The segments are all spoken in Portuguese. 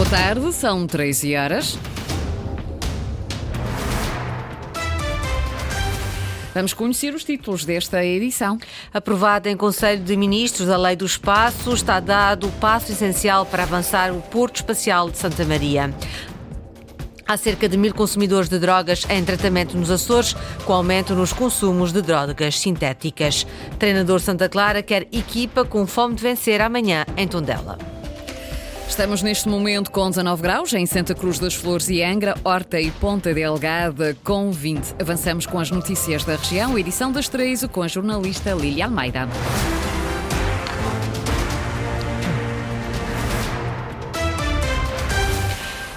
Boa tarde, são 13 horas. Vamos conhecer os títulos desta edição. Aprovada em Conselho de Ministros a Lei do Espaço, está dado o passo essencial para avançar o Porto Espacial de Santa Maria. Há cerca de mil consumidores de drogas em tratamento nos Açores, com aumento nos consumos de drogas sintéticas. Treinador Santa Clara quer equipa com fome de vencer amanhã em Tondela. Estamos neste momento com 19 graus em Santa Cruz das Flores e Angra, Horta e Ponta Delgada com 20. Avançamos com as notícias da região, edição das 13 com a jornalista Lília Almeida.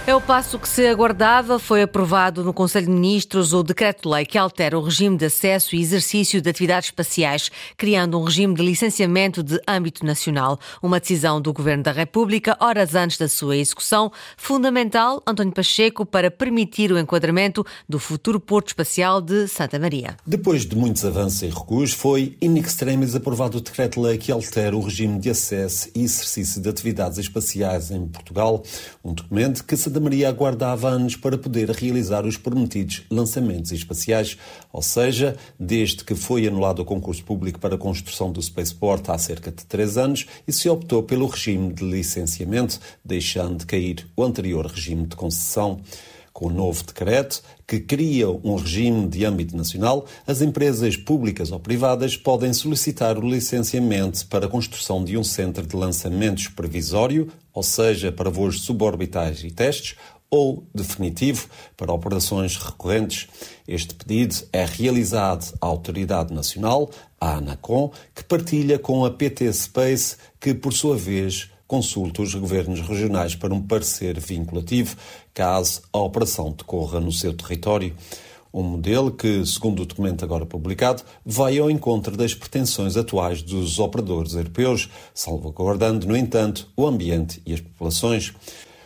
É o passo que se aguardava. Foi aprovado no Conselho de Ministros o decreto-lei que altera o regime de acesso e exercício de atividades espaciais, criando um regime de licenciamento de âmbito nacional. Uma decisão do Governo da República, horas antes da sua execução, fundamental, António Pacheco, para permitir o enquadramento do futuro Porto Espacial de Santa Maria. Depois de muitos avanços e recuos, foi in extremis aprovado o decreto-lei que altera o regime de acesso e exercício de atividades espaciais em Portugal, um documento que se Santa Maria aguardava anos para poder realizar os prometidos lançamentos espaciais, ou seja, desde que foi anulado o concurso público para a construção do Spaceport há cerca de três anos e se optou pelo regime de licenciamento, deixando de cair o anterior regime de concessão. Com o novo decreto, que cria um regime de âmbito nacional, as empresas públicas ou privadas podem solicitar o licenciamento para a construção de um centro de lançamentos previsório, ou seja, para voos suborbitais e testes, ou definitivo para operações recorrentes. Este pedido é realizado à Autoridade Nacional, a ANACOM, que partilha com a PT Space, que por sua vez consulta os governos regionais para um parecer vinculativo, caso a operação decorra no seu território. Um modelo que, segundo o documento agora publicado, vai ao encontro das pretensões atuais dos operadores europeus, salvaguardando, no entanto, o ambiente e as populações.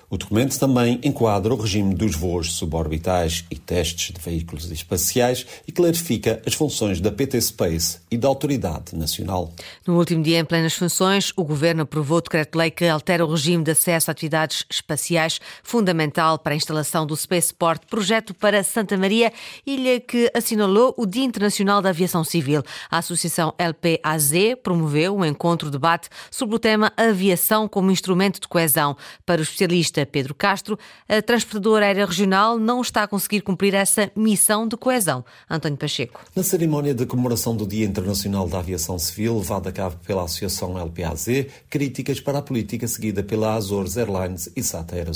O documento também enquadra o regime dos voos suborbitais e testes de veículos espaciais e clarifica as funções da PT Space e da Autoridade Nacional. No último dia, em plenas funções, o Governo aprovou o decreto-lei que altera o regime de acesso a atividades espaciais, fundamental para a instalação do Spaceport, projeto para Santa Maria, ilha que assinalou o Dia Internacional da Aviação Civil. A Associação LPAZ promoveu um encontro-debate sobre o tema Aviação como instrumento de coesão. Para o especialista Pedro Castro, a transportadora aérea regional não está a conseguir cumprir essa missão de coesão. António Pacheco. Na cerimónia de comemoração do Dia Internacional da Aviação Civil, levada a cabo pela Associação LPAZ, críticas para a política seguida pela Azores Airlines e SATA Air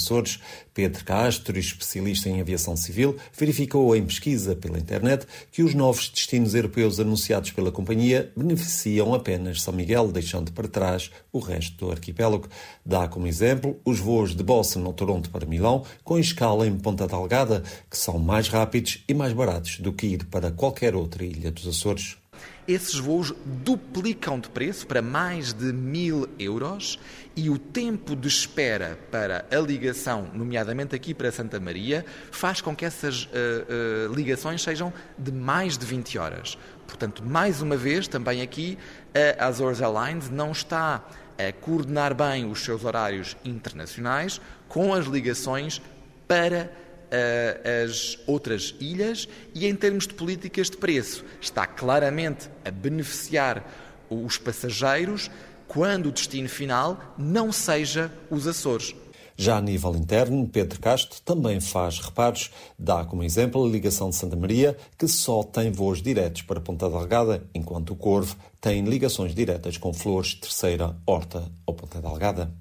Pedro Castro, especialista em aviação civil, verificou em pesquisa pela internet que os novos destinos europeus anunciados pela companhia beneficiam apenas São Miguel, deixando para trás o resto do arquipélago. Dá como exemplo os voos de No Toronto para Milão, com escala em Ponta Delgada, que são mais rápidos e mais baratos do que ir para qualquer outra ilha dos Açores esses voos duplicam de preço para mais de mil euros e o tempo de espera para a ligação, nomeadamente aqui para Santa Maria, faz com que essas uh, uh, ligações sejam de mais de 20 horas. Portanto, mais uma vez, também aqui, a Azores Airlines não está a coordenar bem os seus horários internacionais com as ligações para uh, as outras ilhas e em termos de políticas de preço. Está claramente a beneficiar os passageiros quando o destino final não seja os Açores. Já a nível interno, Pedro Castro também faz reparos. Dá como exemplo a ligação de Santa Maria, que só tem voos diretos para Ponta Delgada, enquanto o Corvo tem ligações diretas com Flores, Terceira, Horta ou Ponta Delgada.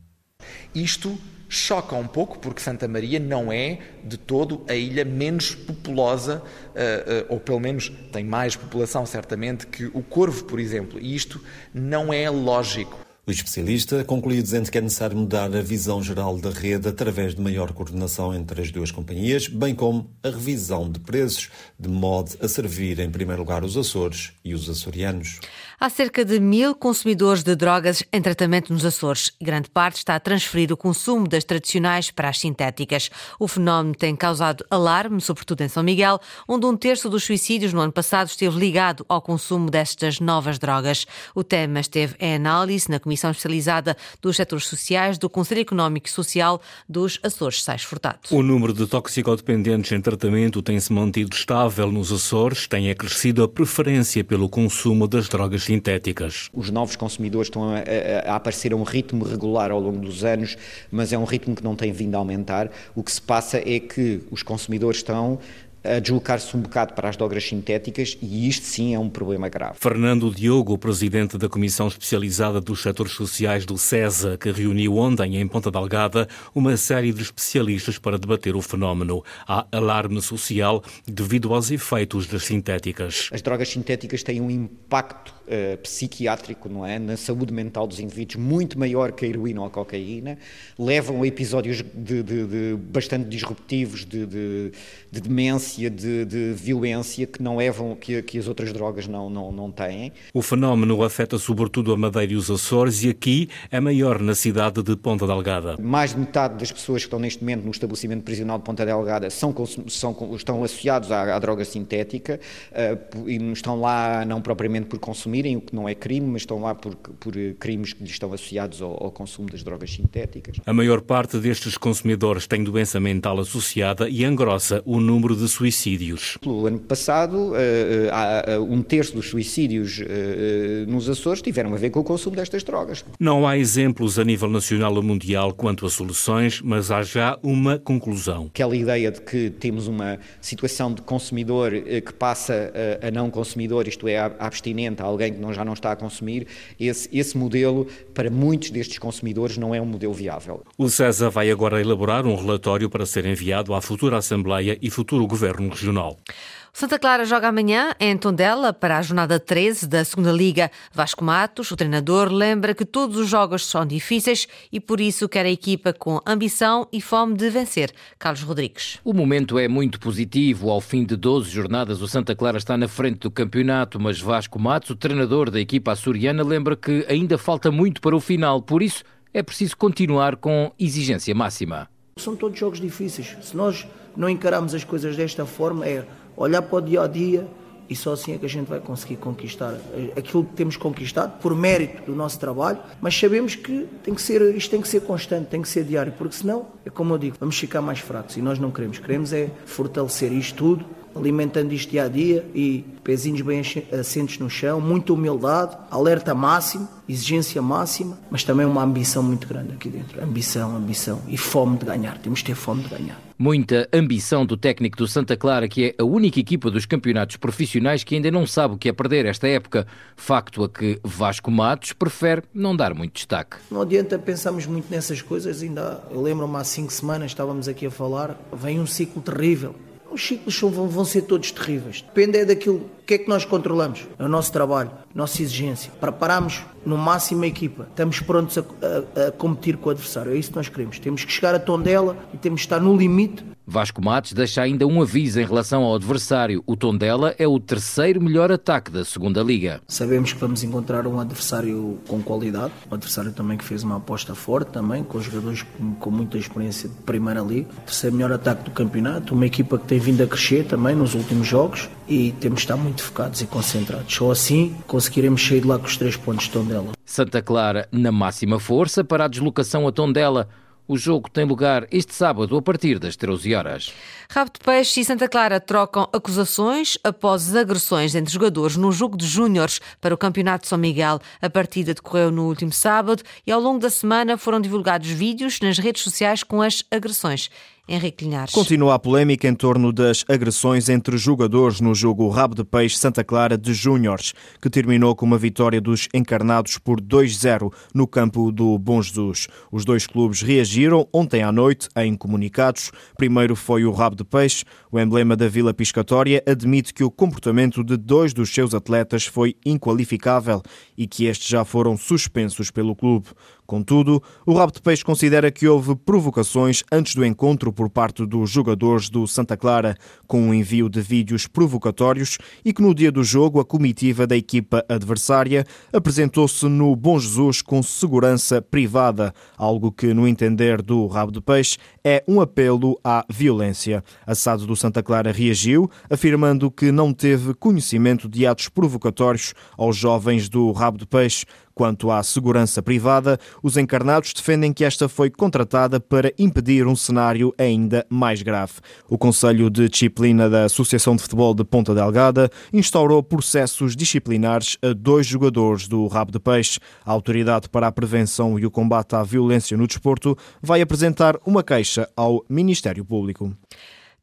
Isto choca um pouco, porque Santa Maria não é de todo a ilha menos populosa, uh, uh, ou pelo menos tem mais população, certamente, que o Corvo, por exemplo. E isto não é lógico. O especialista concluiu dizendo que é necessário mudar a visão geral da rede através de maior coordenação entre as duas companhias, bem como a revisão de preços, de modo a servir em primeiro lugar os Açores e os açorianos. Há cerca de mil consumidores de drogas em tratamento nos Açores grande parte está a transferir o consumo das tradicionais para as sintéticas. O fenómeno tem causado alarme, sobretudo em São Miguel, onde um terço dos suicídios no ano passado esteve ligado ao consumo destas novas drogas. O tema esteve em análise na Comissão Especializada dos Setores Sociais do Conselho Económico e Social dos Açores Sais Furtado. O número de toxicodependentes em tratamento tem-se mantido estável nos Açores, tem acrescido a preferência pelo consumo das drogas sintéticas. Os novos consumidores estão a, a, a aparecer a um ritmo regular ao longo dos anos, mas é um ritmo que não tem vindo a aumentar. O que se passa é que os consumidores estão a deslocar-se um bocado para as drogas sintéticas e isto sim é um problema grave. Fernando Diogo, presidente da Comissão Especializada dos Setores Sociais do CESA, que reuniu ontem em Ponta Delgada uma série de especialistas para debater o fenómeno. Há alarme social devido aos efeitos das sintéticas. As drogas sintéticas têm um impacto uh, psiquiátrico, não é, na saúde mental dos indivíduos muito maior que a heroína ou a cocaína, levam a episódios de, de, de bastante disruptivos de, de demência de, violência que não levam, que, que as outras drogas não, não, não têm. O fenómeno afeta sobretudo a Madeira e os Açores e aqui é maior na cidade de Ponta Delgada. Mais de metade das pessoas que estão neste momento no estabelecimento prisional de Ponta Delgada são, são, estão associados à, à droga sintética uh, e estão lá não propriamente por o que não é crime, mas estão lá por, por crimes que lhes estão associados ao, ao consumo das drogas sintéticas. A maior parte destes consumidores tem doença mental associada e engrossa o número de suicídios. No ano passado, um terço dos suicídios nos Açores tiveram a ver com o consumo destas drogas. Não há exemplos a nível nacional ou mundial quanto a soluções, mas há já uma conclusão. Aquela ideia de que temos uma situação de consumidor que passa a não consumidor, isto é, abstinente, a alguém que não, já não está a consumir, esse, esse modelo, para muitos destes consumidores, não é um modelo viável. O CESA vai agora elaborar um relatório para ser enviado à futura Assembleia e futuro Governo Governo Regional. Santa Clara joga amanhã em Tondela para a jornada 13 da Segunda Liga. Vasco Matos, o treinador, lembra que todos os jogos são difíceis e por isso quer a equipa com ambição e fome de vencer. Carlos Rodrigues. O momento é muito positivo. Ao fim de 12 jornadas, o Santa Clara está na frente do campeonato, mas Vasco Matos, o treinador da equipa açoriana, lembra que ainda falta muito para o final. Por isso, é preciso continuar com exigência máxima. São todos jogos difíceis. Se nós não encaramos as coisas desta forma, é olhar para o dia a dia e só assim é que a gente vai conseguir conquistar aquilo que temos conquistado por mérito do nosso trabalho, mas sabemos que tem que ser, isto tem que ser constante, tem que ser diário, porque senão, é como eu digo, vamos ficar mais fracos e nós não queremos. Queremos é fortalecer isto tudo, alimentando isto dia a dia e pezinhos bem assentes no chão, muita humildade, alerta máximo, exigência máxima, mas também uma ambição muito grande aqui dentro. Ambição, ambição e fome de ganhar. Temos de ter fome de ganhar. Muita ambição do técnico do Santa Clara, que é a única equipa dos campeonatos profissionais que ainda não sabe o que é perder esta época. Facto a que Vasco Matos prefere não dar muito destaque. Não adianta pensarmos muito nessas coisas. Ainda lembro-me há cinco semanas estávamos aqui a falar. Vem um ciclo terrível os ciclos vão, vão ser todos terríveis. Depende é daquilo que é que nós controlamos. É o nosso trabalho, nossa exigência. Preparamos no máximo a equipa. Estamos prontos a, a, a competir com o adversário. É isso que nós queremos. Temos que chegar a tom dela e temos que estar no limite Vasco Matos deixa ainda um aviso em relação ao adversário. O Tondela é o terceiro melhor ataque da segunda Liga. Sabemos que vamos encontrar um adversário com qualidade, um adversário também que fez uma aposta forte também, com jogadores com muita experiência de Primeira Liga. Terceiro melhor ataque do campeonato, uma equipa que tem vindo a crescer também nos últimos jogos e temos de estar muito focados e concentrados. Só assim conseguiremos sair de lá com os três pontos de Tondela. Santa Clara na máxima força para a deslocação a Tondela. O jogo tem lugar este sábado a partir das 13 horas. Rabo de Peixe e Santa Clara trocam acusações após as agressões entre jogadores no jogo de júniores para o Campeonato de São Miguel. A partida decorreu no último sábado e ao longo da semana foram divulgados vídeos nas redes sociais com as agressões. Henrique Linhares. Continua a polémica em torno das agressões entre jogadores no jogo Rabo de Peixe Santa Clara de Júniores, que terminou com uma vitória dos encarnados por 2-0 no campo do Bom Jesus. Os dois clubes reagiram ontem à noite em comunicados. Primeiro foi o Rabo de Peixe. O emblema da Vila Piscatória admite que o comportamento de dois dos seus atletas foi inqualificável e que estes já foram suspensos pelo clube. Contudo, o Rabo de Peixe considera que houve provocações antes do encontro por parte dos jogadores do Santa Clara, com o um envio de vídeos provocatórios e que no dia do jogo a comitiva da equipa adversária apresentou-se no Bom Jesus com segurança privada, algo que, no entender do Rabo de Peixe, é um apelo à violência. A SAD do Santa Clara reagiu, afirmando que não teve conhecimento de atos provocatórios aos jovens do Rabo de Peixe, Quanto à segurança privada, os encarnados defendem que esta foi contratada para impedir um cenário ainda mais grave. O Conselho de Disciplina da Associação de Futebol de Ponta Delgada instaurou processos disciplinares a dois jogadores do Rabo de Peixe. A Autoridade para a Prevenção e o Combate à Violência no Desporto vai apresentar uma queixa ao Ministério Público.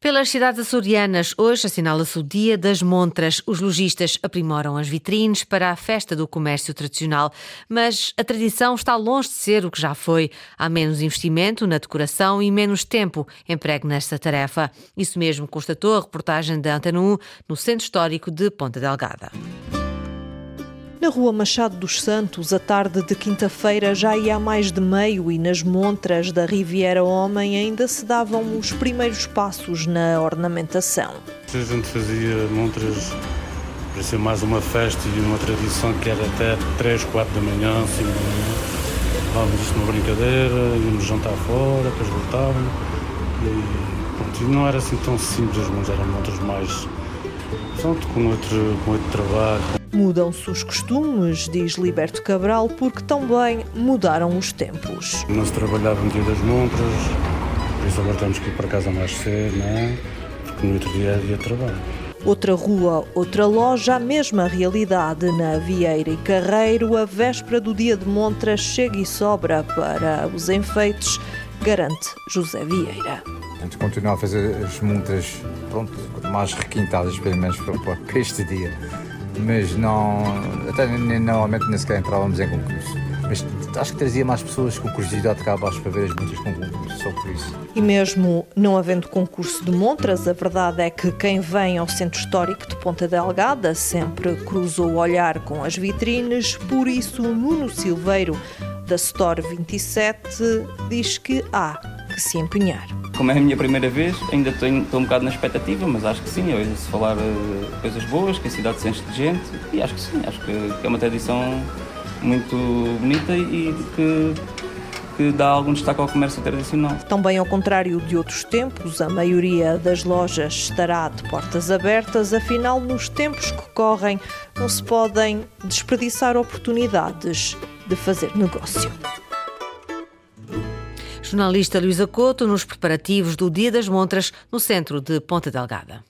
Pelas cidades açorianas, hoje assinala-se o Dia das Montras. Os lojistas aprimoram as vitrines para a festa do comércio tradicional, mas a tradição está longe de ser o que já foi. Há menos investimento na decoração e menos tempo emprego nesta tarefa. Isso mesmo constatou a reportagem da Antena 1 no Centro Histórico de Ponta Delgada. Na Rua Machado dos Santos, a tarde de quinta-feira já ia a mais de meio e nas montras da Riviera Homem ainda se davam os primeiros passos na ornamentação. A gente fazia montras, parecia mais uma festa e uma tradição que era até 3, 4 da manhã, 5 da manhã. Levávamos isto numa brincadeira, íamos jantar fora, depois voltávamos. E, e não era assim tão simples, mas eram montras mais pronto, com outro, com outro trabalho, Mudam-se os costumes, diz Liberto Cabral, porque também mudaram os tempos. Não se trabalhava no dia das montras, por isso agora temos que ir para casa mais cedo, não é? Porque no outro dia é dia de trabalho. Outra rua, outra loja, a mesma realidade. Na Vieira e Carreiro, a véspera do dia de montras chega e sobra para os enfeites, garante José Vieira. A gente continua a fazer as montras pronto, mais requintadas, pelo menos para, este dia mas não. Até normalmente nem sequer entrávamos em concurso. Mas acho que trazia mais pessoas com curiosidade cá abaixo para ver as muitas com concurso, só por isso. E mesmo não havendo concurso de montras, a verdade é que quem vem ao Centro Histórico de Ponta Delgada sempre cruzou o olhar com as vitrines, por isso Nuno Silveiro, da Store 27, diz que há que se empenhar. Como é a minha primeira vez, ainda estou um bocado na expectativa, mas acho que sim, ouço falar uh, coisas boas, que a cidade se enche de gente e acho que sim, acho que, que é uma tradição muito bonita e que que dá algum destaque ao comércio tradicional. Também ao contrário de outros tempos, a maioria das lojas estará de portas abertas, afinal, nos tempos que correm, não se podem desperdiçar oportunidades de fazer negócio. Jornalista Luísa Couto nos preparativos do Dia das Montras no centro de Ponta Delgada.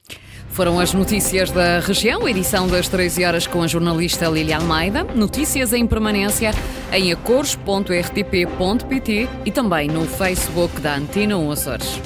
Foram as notícias da região, edição das 13 horas com a jornalista Lilia Almeida. Notícias em permanência em acores.rtp.pt e também no Facebook da Antena 1 Açores.